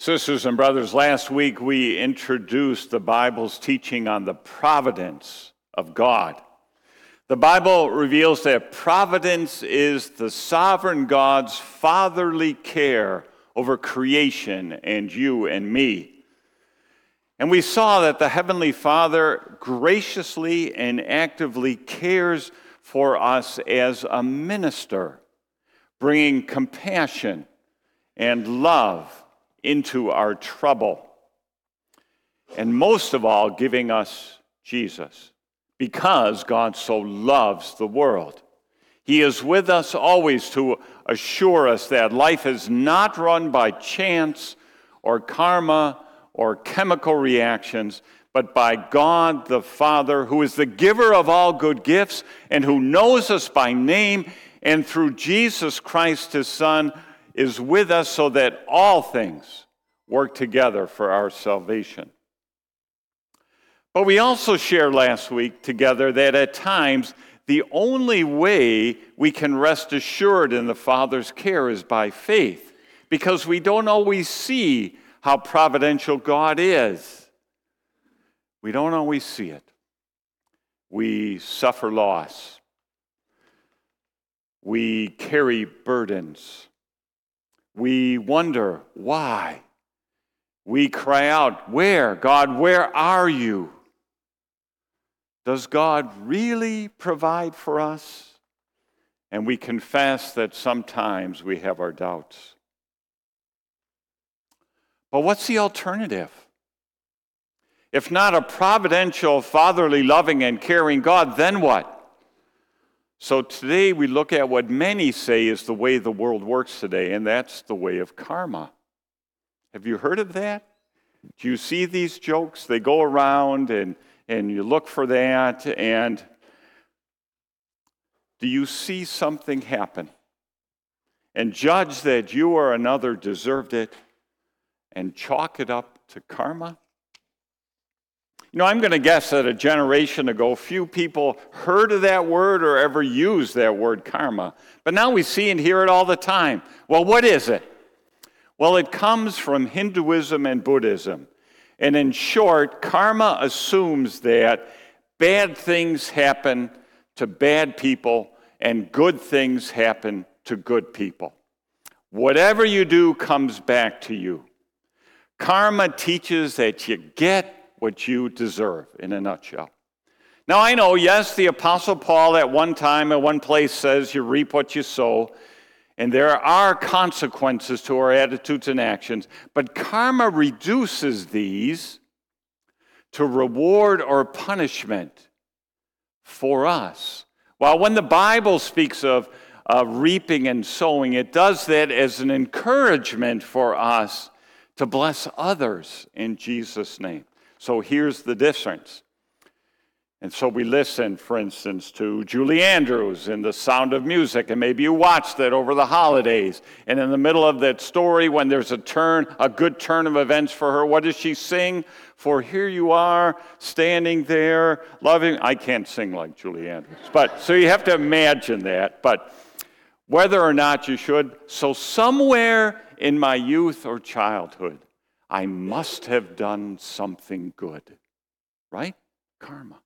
Sisters and brothers, last week we introduced the Bible's teaching on the providence of God. The Bible reveals that providence is the sovereign God's fatherly care over creation and you and me. And we saw that the Heavenly Father graciously and actively cares for us as a minister, bringing compassion and love into our trouble. And most of all, giving us Jesus, because God so loves the world. He is with us always to assure us that life is not run by chance or karma or chemical reactions, but by God the Father, who is the giver of all good gifts and who knows us by name, and through Jesus Christ, his Son, is with us so that all things work together for our salvation. But we also shared last week together that at times the only way we can rest assured in the Father's care is by faith, because we don't always see how providential God is. We don't always see it. We suffer loss. We carry burdens. We wonder why. We cry out, Where? God, where are you? Does God really provide for us? And we confess that sometimes we have our doubts. But what's the alternative? If not a providential, fatherly, loving, and caring God, then what? So today we look at what many say is the way the world works today, and that's the way of karma. Have you heard of that? Do you see these jokes? They go around and, and you look for that, and do you see something happen and judge that you or another deserved it and chalk it up to karma? You know, I'm going to guess that a generation ago, few people heard of that word or ever used that word karma. But now we see and hear it all the time. Well, what is it? Well, it comes from Hinduism and Buddhism. And in short, karma assumes that bad things happen to bad people and good things happen to good people. Whatever you do comes back to you. Karma teaches that you get what you deserve, in a nutshell. Now, I know, yes, the Apostle Paul at one time, at one place says, You reap what you sow, and there are consequences to our attitudes and actions, but karma reduces these to reward or punishment for us. While when the Bible speaks of uh, reaping and sowing, it does that as an encouragement for us to bless others in Jesus' name. So here's the difference. And so we listen, for instance, to Julie Andrews in The Sound of Music, and maybe you watched it over the holidays. And in the middle of that story, when there's a turn, a good turn of events for her, what does she sing? For here you are, standing there, loving. I can't sing like Julie Andrews, but so you have to imagine that. But whether or not you should, so somewhere in my youth or childhood, I must have done something good. Right? Karma.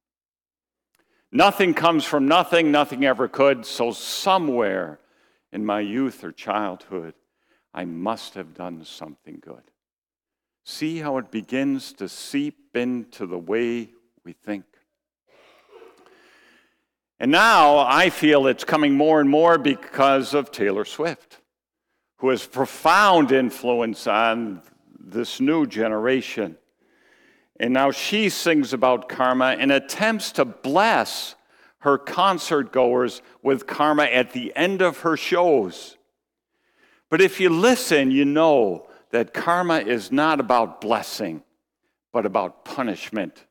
Nothing comes from nothing, nothing ever could. So, somewhere in my youth or childhood, I must have done something good. See how it begins to seep into the way we think. And now I feel it's coming more and more because of Taylor Swift, who has profound influence on this new generation. And now she sings about karma and attempts to bless her concert goers with karma at the end of her shows. But if you listen, you know that karma is not about blessing, but about punishment.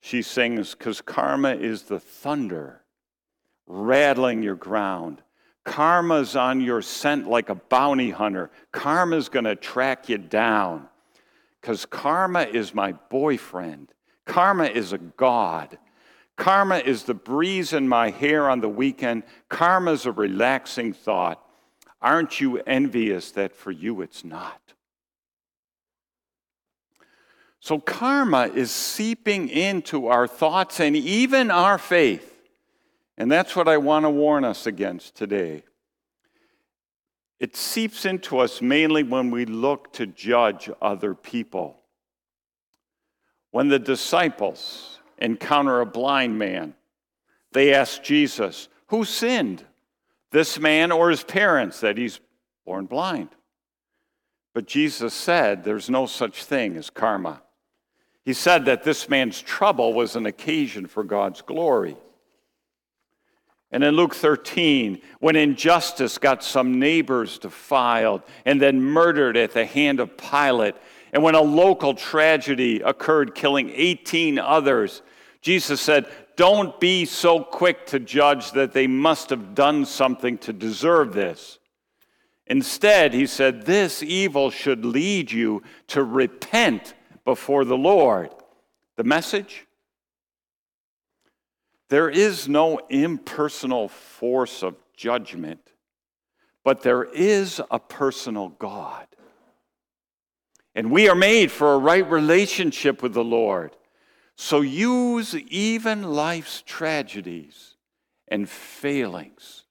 She sings, because karma is the thunder rattling your ground Karma's on your scent like a bounty hunter. Karma's going to track you down because karma is my boyfriend. Karma is a God. Karma is the breeze in my hair on the weekend. Karma's a relaxing thought. Aren't you envious that for you it's not? So karma is seeping into our thoughts and even our faith. And that's what I want to warn us against today. It seeps into us mainly when we look to judge other people. When the disciples encounter a blind man, they ask Jesus, Who sinned, this man or his parents, that he's born blind? But Jesus said there's no such thing as karma. He said that this man's trouble was an occasion for God's glory. And in Luke 13, when injustice got some neighbors defiled and then murdered at the hand of Pilate, and when a local tragedy occurred, killing 18 others, Jesus said, Don't be so quick to judge that they must have done something to deserve this. Instead, he said, This evil should lead you to repent before the Lord. The message? There is no impersonal force of judgment, but there is a personal God. And we are made for a right relationship with the Lord. So use even life's tragedies and failings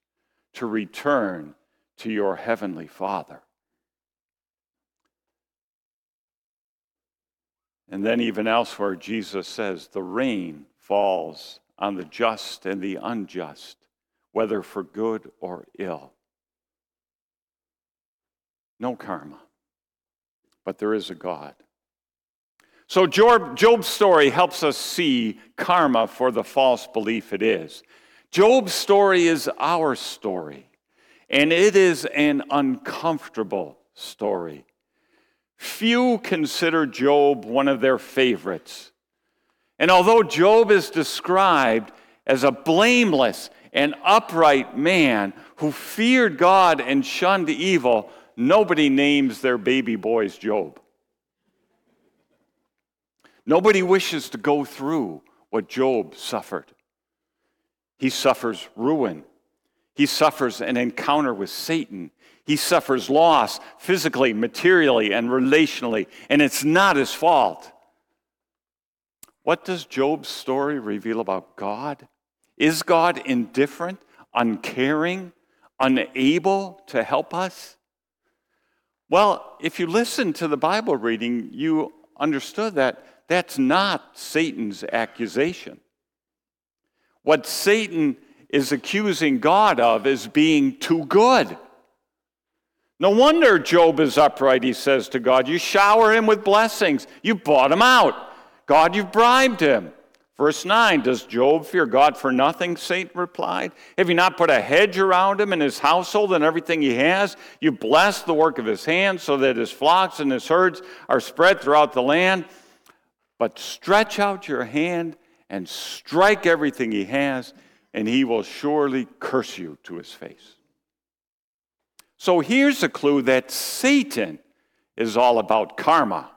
to return to your Heavenly Father. And then, even elsewhere, Jesus says, The rain falls on the just and the unjust, whether for good or ill. No karma, but there is a God. So, Job's story helps us see karma for the false belief it is. Job's story is our story, and it is an uncomfortable story. Few consider Job one of their favorites. And although Job is described as a blameless and upright man who feared God and shunned evil, nobody names their baby boys Job. Nobody wishes to go through what Job suffered. He suffers ruin. He suffers an encounter with Satan. He suffers loss physically, materially, and relationally, and it's not his fault. What does Job's story reveal about God? Is God indifferent, uncaring, unable to help us? Well, if you listen to the Bible reading, you understood that that's not Satan's accusation. What Satan is accusing God of is being too good. No wonder Job is upright, he says to God. You shower him with blessings, you bought him out. God, you've bribed him. Verse 9 Does Job fear God for nothing? Satan replied. Have you not put a hedge around him and his household and everything he has? You blessed the work of his hands so that his flocks and his herds are spread throughout the land. But stretch out your hand and strike everything he has, and he will surely curse you to his face. So here's a clue that Satan is all about karma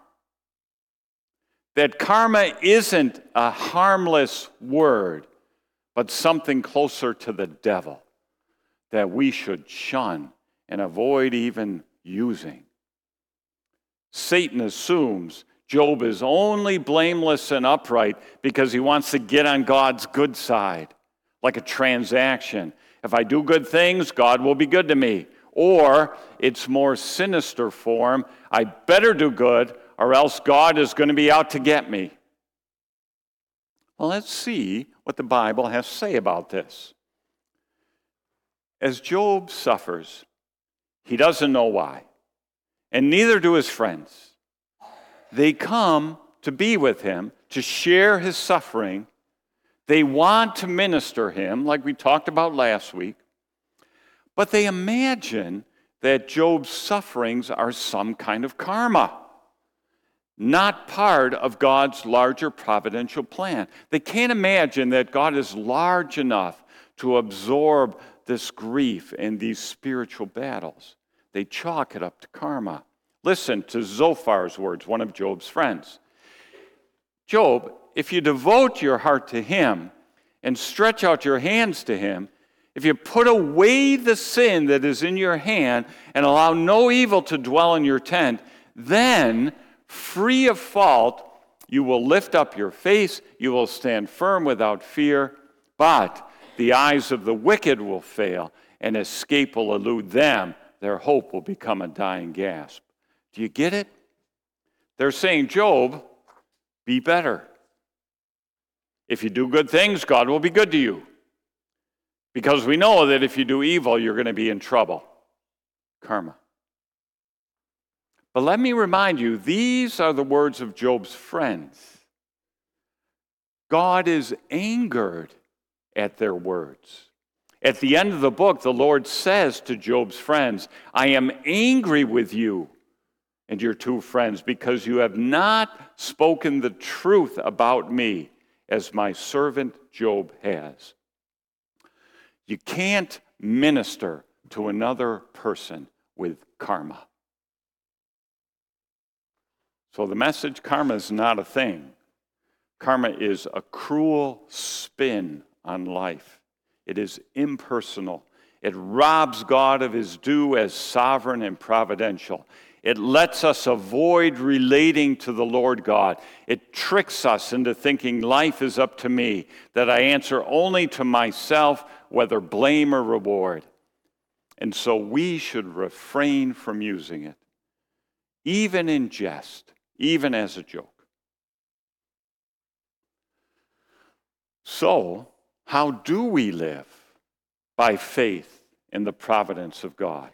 that karma isn't a harmless word, but something closer to the devil that we should shun and avoid even using. Satan assumes Job is only blameless and upright because he wants to get on God's good side, like a transaction. If I do good things, God will be good to me. Or its more sinister form, I better do good or else God is going to be out to get me. Well, let's see what the Bible has to say about this. As Job suffers, he doesn't know why, and neither do his friends. They come to be with him, to share his suffering. They want to minister him, like we talked about last week, but they imagine that Job's sufferings are some kind of karma not part of God's larger providential plan. They can't imagine that God is large enough to absorb this grief and these spiritual battles. They chalk it up to karma. Listen to Zophar's words, one of Job's friends. Job, if you devote your heart to him and stretch out your hands to him, if you put away the sin that is in your hand and allow no evil to dwell in your tent, then free of fault, You will lift up your face, you will stand firm without fear, but the eyes of the wicked will fail, and escape will elude them. Their hope will become a dying gasp. Do you get it? They're saying, Job, be better. If you do good things, God will be good to you. Because we know that if you do evil, you're going to be in trouble. Karma. But let me remind you, these are the words of Job's friends. God is angered at their words. At the end of the book, the Lord says to Job's friends, I am angry with you and your two friends because you have not spoken the truth about me as my servant Job has. You can't minister to another person with karma. So the message karma is not a thing. Karma is a cruel spin on life. It is impersonal. It robs God of his due as sovereign and providential. It lets us avoid relating to the Lord God. It tricks us into thinking life is up to me, that I answer only to myself, whether blame or reward. And so we should refrain from using it, even in jest, even as a joke. So, how do we live? By faith in the providence of God.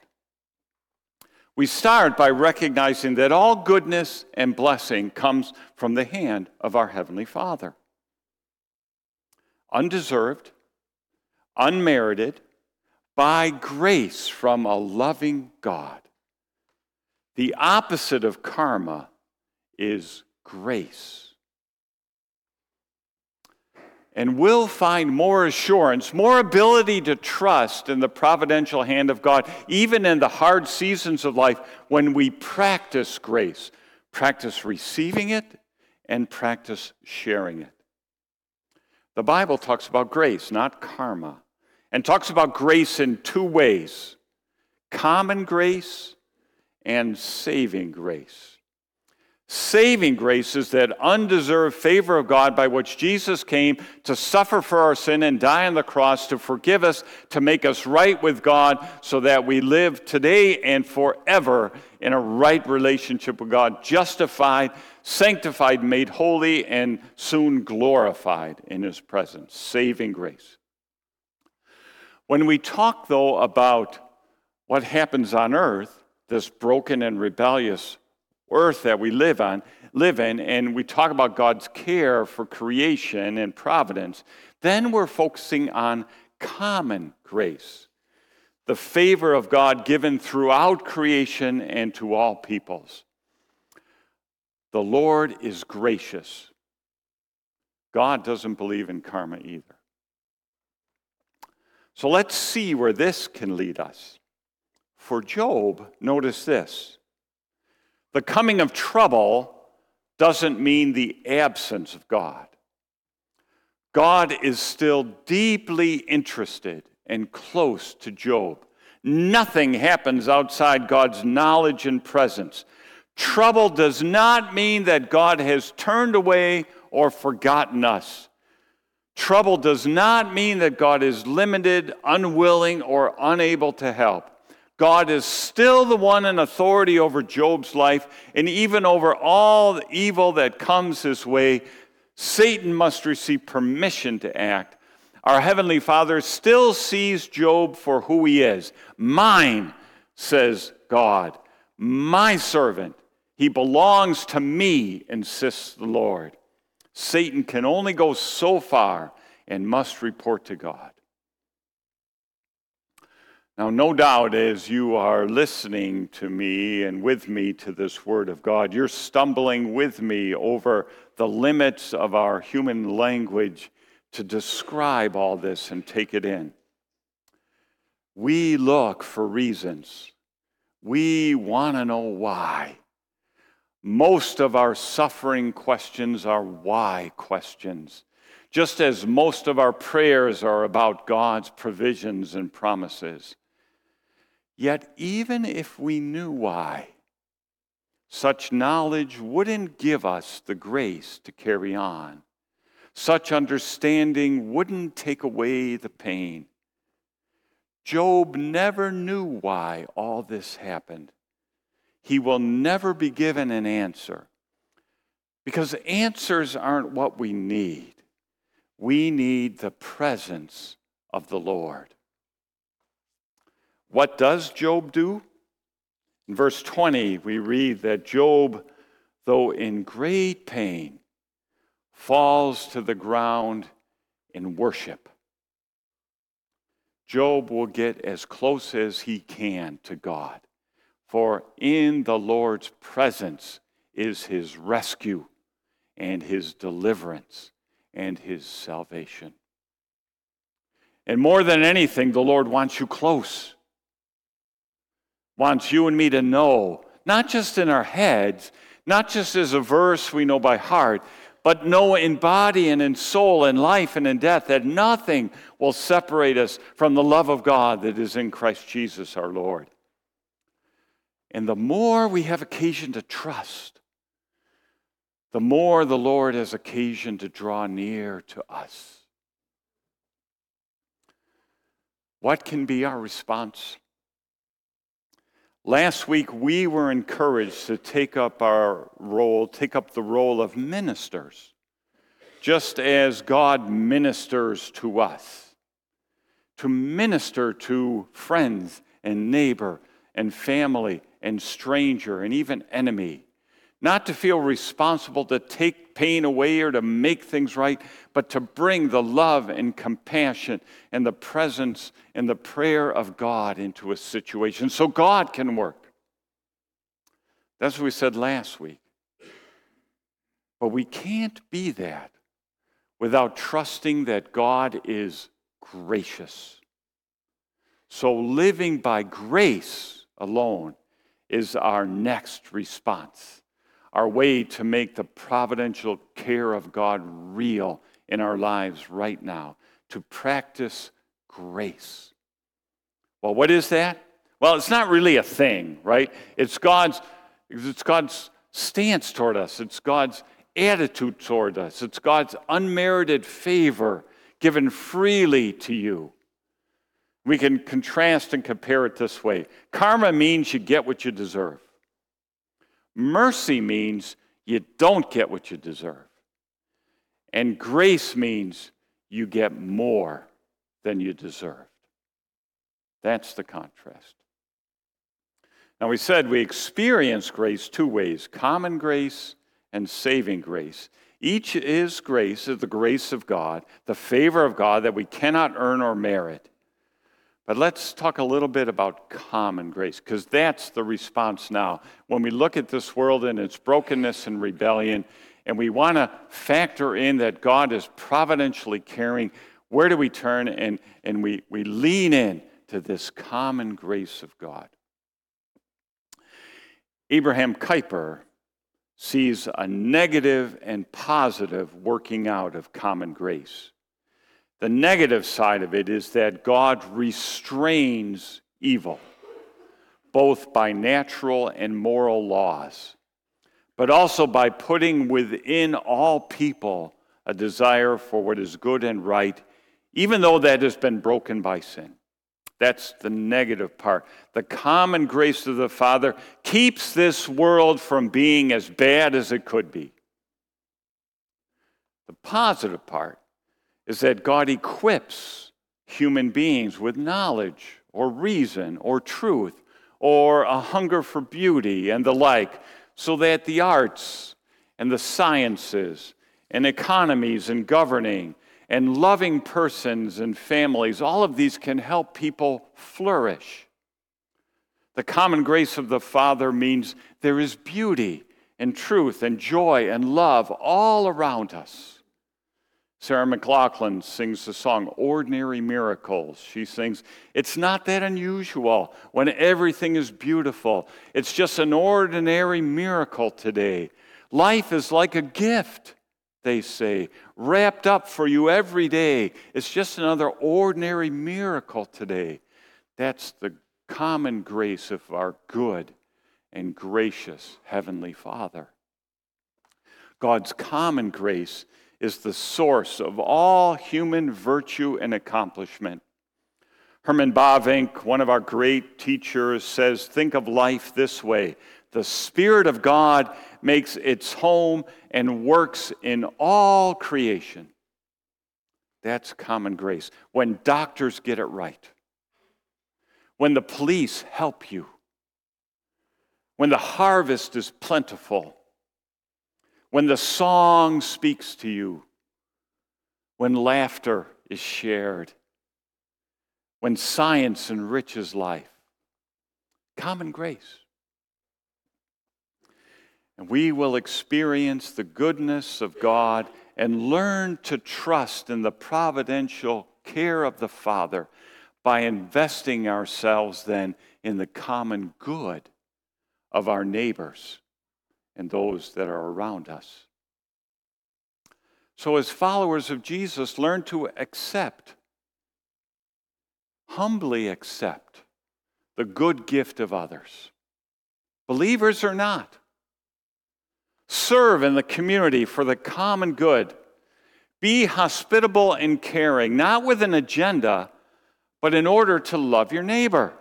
We start by recognizing that all goodness and blessing comes from the hand of our Heavenly Father. Undeserved, unmerited, by grace from a loving God. The opposite of karma is grace and we'll find more assurance, more ability to trust in the providential hand of God, even in the hard seasons of life when we practice grace, practice receiving it, and practice sharing it. The Bible talks about grace, not karma, and talks about grace in two ways common grace and saving grace. Saving grace is that undeserved favor of God by which Jesus came to suffer for our sin and die on the cross to forgive us, to make us right with God, so that we live today and forever in a right relationship with God, justified, sanctified, made holy, and soon glorified in His presence. Saving grace. When we talk, though, about what happens on earth, this broken and rebellious earth that we live on live in and we talk about God's care for creation and providence, then we're focusing on common grace. The favor of God given throughout creation and to all peoples. The Lord is gracious. God doesn't believe in karma either. So let's see where this can lead us. For Job, notice this the coming of trouble doesn't mean the absence of God. God is still deeply interested and close to Job. Nothing happens outside God's knowledge and presence. Trouble does not mean that God has turned away or forgotten us. Trouble does not mean that God is limited, unwilling, or unable to help. God is still the one in authority over Job's life and even over all the evil that comes his way. Satan must receive permission to act. Our Heavenly Father still sees Job for who he is. Mine, says God, my servant. He belongs to me, insists the Lord. Satan can only go so far and must report to God. Now, no doubt, as you are listening to me and with me to this Word of God, you're stumbling with me over the limits of our human language to describe all this and take it in. We look for reasons. We want to know why. Most of our suffering questions are why questions, just as most of our prayers are about God's provisions and promises. Yet, even if we knew why, such knowledge wouldn't give us the grace to carry on. Such understanding wouldn't take away the pain. Job never knew why all this happened. He will never be given an answer because answers aren't what we need. We need the presence of the Lord. What does Job do? In verse 20, we read that Job, though in great pain, falls to the ground in worship. Job will get as close as he can to God, for in the Lord's presence is his rescue and his deliverance and his salvation. And more than anything, the Lord wants you close wants you and me to know, not just in our heads, not just as a verse we know by heart, but know in body and in soul and life and in death that nothing will separate us from the love of God that is in Christ Jesus our Lord. And the more we have occasion to trust, the more the Lord has occasion to draw near to us. What can be our response? Last week, we were encouraged to take up our role, take up the role of ministers, just as God ministers to us. To minister to friends and neighbor and family and stranger and even enemy not to feel responsible to take pain away or to make things right, but to bring the love and compassion and the presence and the prayer of God into a situation so God can work. That's what we said last week. But we can't be that without trusting that God is gracious. So living by grace alone is our next response our way to make the providential care of God real in our lives right now, to practice grace. Well, what is that? Well, it's not really a thing, right? It's God's, it's God's stance toward us, it's God's attitude toward us, it's God's unmerited favor given freely to you. We can contrast and compare it this way karma means you get what you deserve. Mercy means you don't get what you deserve. And grace means you get more than you deserved. That's the contrast. Now, we said we experience grace two ways common grace and saving grace. Each is grace, is the grace of God, the favor of God that we cannot earn or merit. But let's talk a little bit about common grace, because that's the response now. When we look at this world and its brokenness and rebellion, and we want to factor in that God is providentially caring, where do we turn? And, and we, we lean in to this common grace of God. Abraham Kuyper sees a negative and positive working out of common grace. The negative side of it is that God restrains evil, both by natural and moral laws, but also by putting within all people a desire for what is good and right, even though that has been broken by sin. That's the negative part. The common grace of the Father keeps this world from being as bad as it could be. The positive part is that God equips human beings with knowledge or reason or truth or a hunger for beauty and the like, so that the arts and the sciences and economies and governing and loving persons and families, all of these can help people flourish. The common grace of the Father means there is beauty and truth and joy and love all around us. Sarah McLachlan sings the song Ordinary Miracles. She sings, It's not that unusual when everything is beautiful. It's just an ordinary miracle today. Life is like a gift, they say, wrapped up for you every day. It's just another ordinary miracle today. That's the common grace of our good and gracious Heavenly Father. God's common grace is the source of all human virtue and accomplishment. Herman Bavinck, one of our great teachers, says, Think of life this way the Spirit of God makes its home and works in all creation. That's common grace. When doctors get it right, when the police help you, when the harvest is plentiful, when the song speaks to you, when laughter is shared, when science enriches life. Common grace. And we will experience the goodness of God and learn to trust in the providential care of the Father by investing ourselves then in the common good of our neighbors and those that are around us. So, as followers of Jesus, learn to accept, humbly accept the good gift of others, believers or not. Serve in the community for the common good. Be hospitable and caring, not with an agenda, but in order to love your neighbor.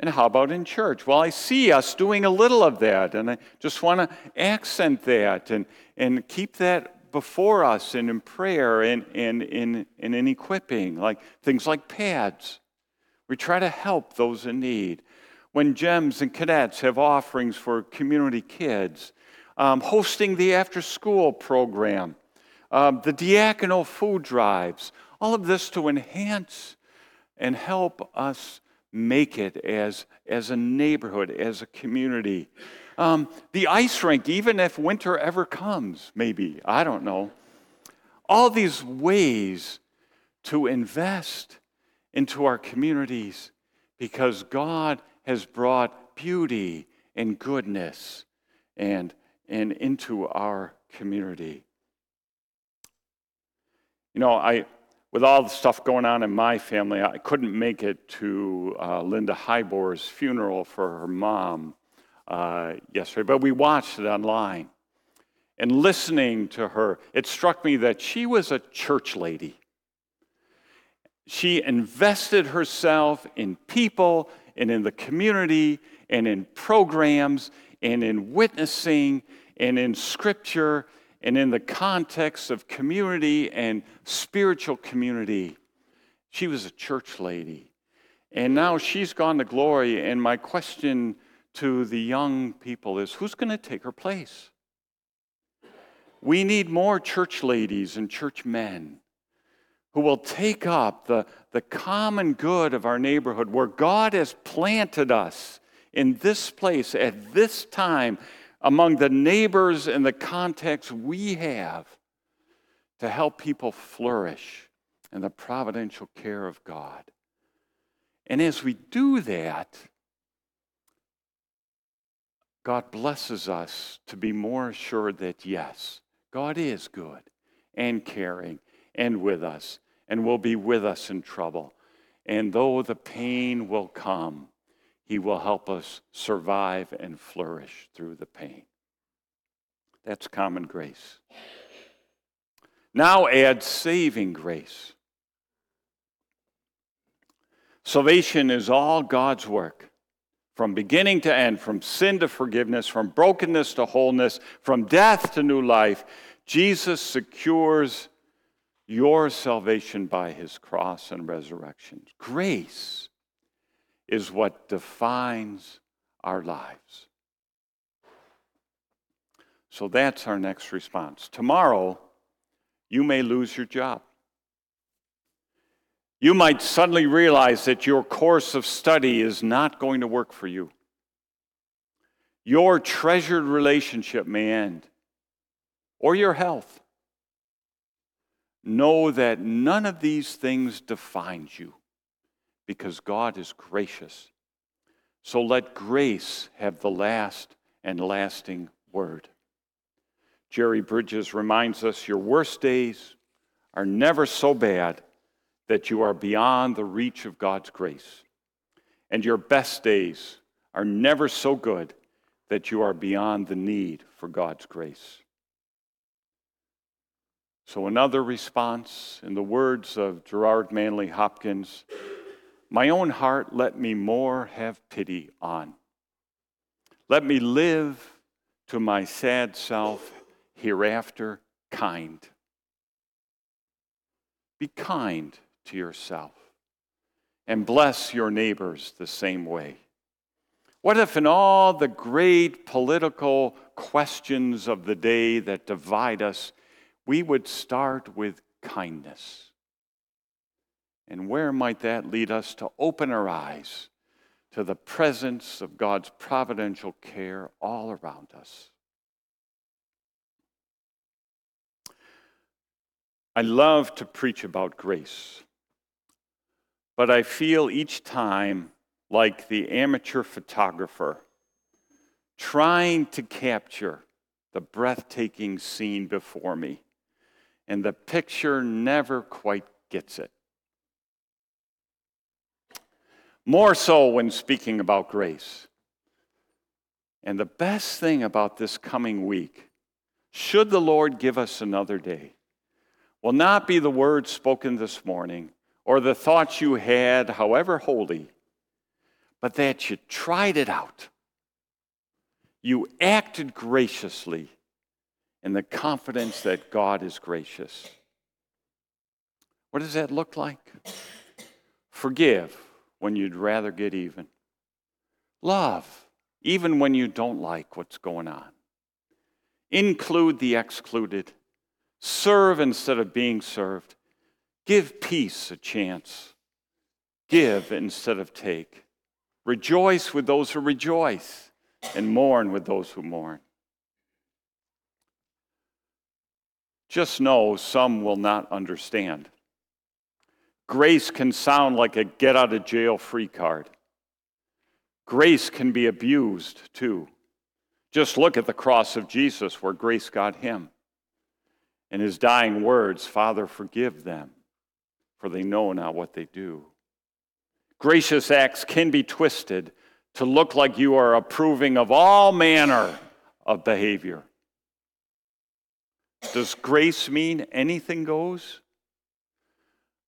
And how about in church? Well, I see us doing a little of that, and I just want to accent that and, and keep that before us and in prayer and, and, and, and in equipping, like things like pads. We try to help those in need. When GEMS and cadets have offerings for community kids, um, hosting the after school program, um, the diaconal food drives, all of this to enhance and help us make it as, as a neighborhood, as a community. Um, the ice rink, even if winter ever comes, maybe, I don't know. All these ways to invest into our communities because God has brought beauty and goodness and, and into our community. You know, I, with all the stuff going on in my family, I couldn't make it to uh, Linda Hybor's funeral for her mom uh, yesterday, but we watched it online. And listening to her, it struck me that she was a church lady. She invested herself in people and in the community and in programs and in witnessing and in scripture and in the context of community and spiritual community. She was a church lady. And now she's gone to glory. And my question to the young people is who's going to take her place? We need more church ladies and church men who will take up the, the common good of our neighborhood where God has planted us in this place at this time among the neighbors and the context we have to help people flourish in the providential care of God. And as we do that, God blesses us to be more assured that yes, God is good and caring and with us and will be with us in trouble. And though the pain will come, he will help us survive and flourish through the pain. That's common grace. Now add saving grace. Salvation is all God's work, from beginning to end, from sin to forgiveness, from brokenness to wholeness, from death to new life. Jesus secures your salvation by his cross and resurrection. Grace is what defines our lives. So that's our next response. Tomorrow, you may lose your job. You might suddenly realize that your course of study is not going to work for you. Your treasured relationship may end, or your health. Know that none of these things defines you because God is gracious. So let grace have the last and lasting word. Jerry Bridges reminds us your worst days are never so bad that you are beyond the reach of God's grace. And your best days are never so good that you are beyond the need for God's grace. So, another response, in the words of Gerard Manley Hopkins, my own heart let me more have pity on. Let me live to my sad self hereafter kind. Be kind to yourself and bless your neighbors the same way. What if, in all the great political questions of the day that divide us, we would start with kindness. And where might that lead us to open our eyes to the presence of God's providential care all around us? I love to preach about grace, but I feel each time like the amateur photographer trying to capture the breathtaking scene before me and the picture never quite gets it. More so when speaking about grace. And the best thing about this coming week, should the Lord give us another day, will not be the words spoken this morning or the thoughts you had, however holy, but that you tried it out. You acted graciously in the confidence that God is gracious. What does that look like? Forgive when you'd rather get even. Love, even when you don't like what's going on. Include the excluded. Serve instead of being served. Give peace a chance. Give instead of take. Rejoice with those who rejoice, and mourn with those who mourn. Just know some will not understand. Grace can sound like a get out of jail free card. Grace can be abused too. Just look at the cross of Jesus where grace got him. In his dying words, Father, forgive them, for they know not what they do. Gracious acts can be twisted to look like you are approving of all manner of behavior. Does grace mean anything goes?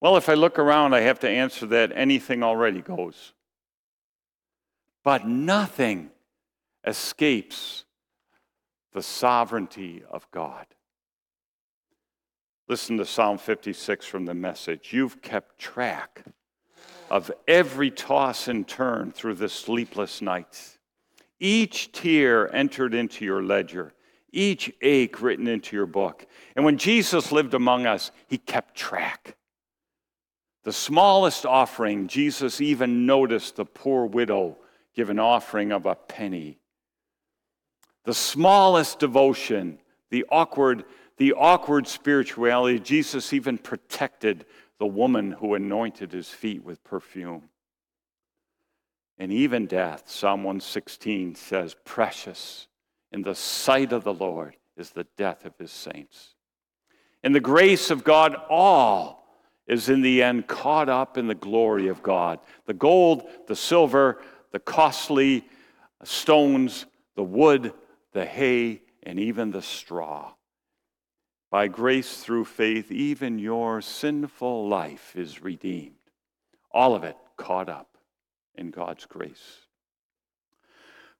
Well, if I look around, I have to answer that anything already goes. But nothing escapes the sovereignty of God. Listen to Psalm 56 from the message. You've kept track of every toss and turn through the sleepless nights. Each tear entered into your ledger each ache written into your book. And when Jesus lived among us, he kept track. The smallest offering, Jesus even noticed the poor widow give an offering of a penny. The smallest devotion, the awkward, the awkward spirituality, Jesus even protected the woman who anointed his feet with perfume. And even death, Psalm 116 says, precious in the sight of the Lord is the death of his saints. In the grace of God, all is in the end caught up in the glory of God. The gold, the silver, the costly stones, the wood, the hay, and even the straw. By grace through faith, even your sinful life is redeemed. All of it caught up in God's grace.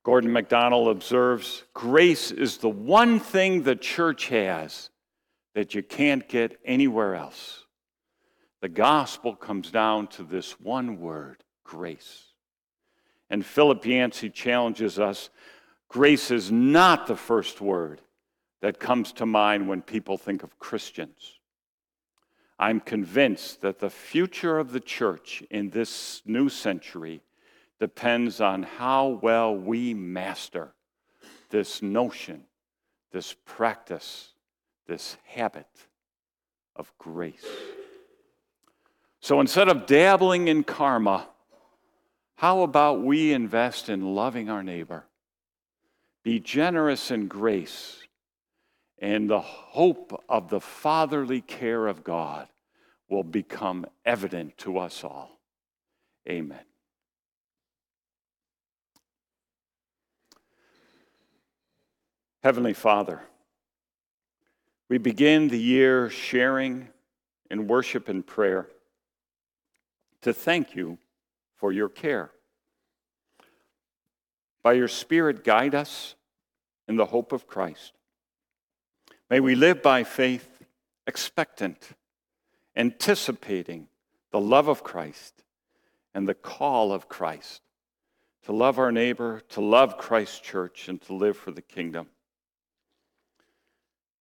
Gordon MacDonald observes grace is the one thing the church has that you can't get anywhere else. The gospel comes down to this one word grace. And Philip Yancey challenges us grace is not the first word that comes to mind when people think of Christians. I'm convinced that the future of the church in this new century depends on how well we master this notion, this practice, this habit of grace. So instead of dabbling in karma, how about we invest in loving our neighbor? Be generous in grace, and the hope of the fatherly care of God will become evident to us all. Amen. Heavenly Father, we begin the year sharing in worship and prayer to thank you for your care. By your Spirit, guide us in the hope of Christ. May we live by faith, expectant, anticipating the love of Christ and the call of Christ to love our neighbor, to love Christ's church, and to live for the kingdom.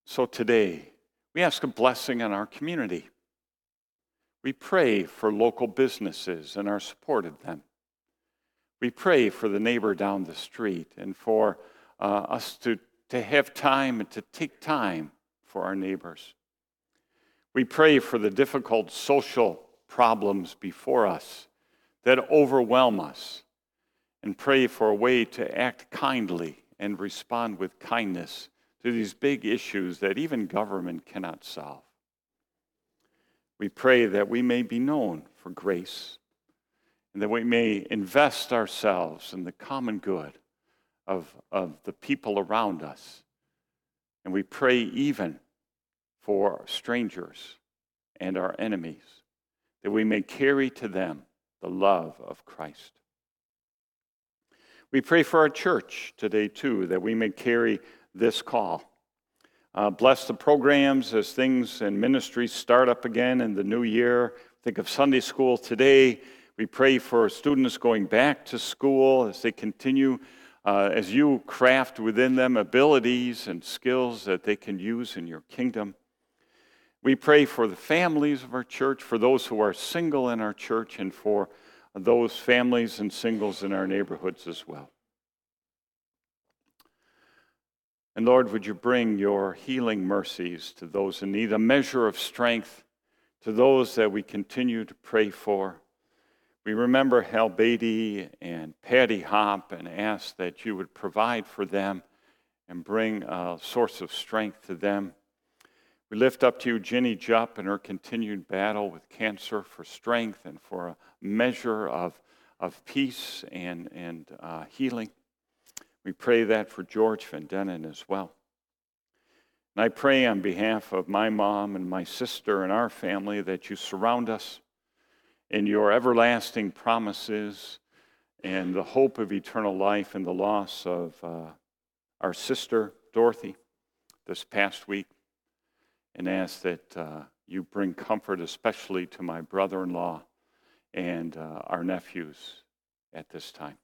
So today, we ask a blessing on our community. We pray for local businesses and our support of them. We pray for the neighbor down the street and for uh, us to, to have time and to take time for our neighbors. We pray for the difficult social problems before us that overwhelm us and pray for a way to act kindly and respond with kindness to these big issues that even government cannot solve. We pray that we may be known for grace and that we may invest ourselves in the common good of, of the people around us. And we pray even for strangers and our enemies, that we may carry to them the love of Christ. We pray for our church today, too, that we may carry this call. Uh, bless the programs as things and ministries start up again in the new year. Think of Sunday school today. We pray for students going back to school as they continue, uh, as you craft within them abilities and skills that they can use in your kingdom. We pray for the families of our church, for those who are single in our church, and for those families and singles in our neighborhoods as well. And Lord, would you bring your healing mercies to those in need, a measure of strength to those that we continue to pray for. We remember Hal Beatty and Patty Hop and ask that you would provide for them and bring a source of strength to them. We lift up to you Jenny Jupp and her continued battle with cancer for strength and for a measure of, of peace and, and uh, healing. We pray that for George Van Dennen as well. And I pray on behalf of my mom and my sister and our family that you surround us in your everlasting promises and the hope of eternal life and the loss of uh, our sister, Dorothy, this past week and ask that uh, you bring comfort, especially to my brother in law and uh, our nephews at this time.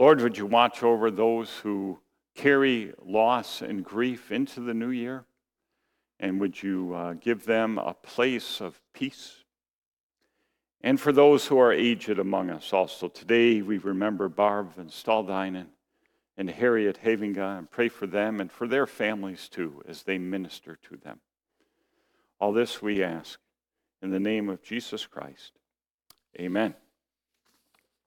Lord, would you watch over those who carry loss and grief into the new year? And would you uh, give them a place of peace? And for those who are aged among us also, today we remember Barb and Staldinen and Harriet Havinga and pray for them and for their families too as they minister to them. All this we ask in the name of Jesus Christ. Amen.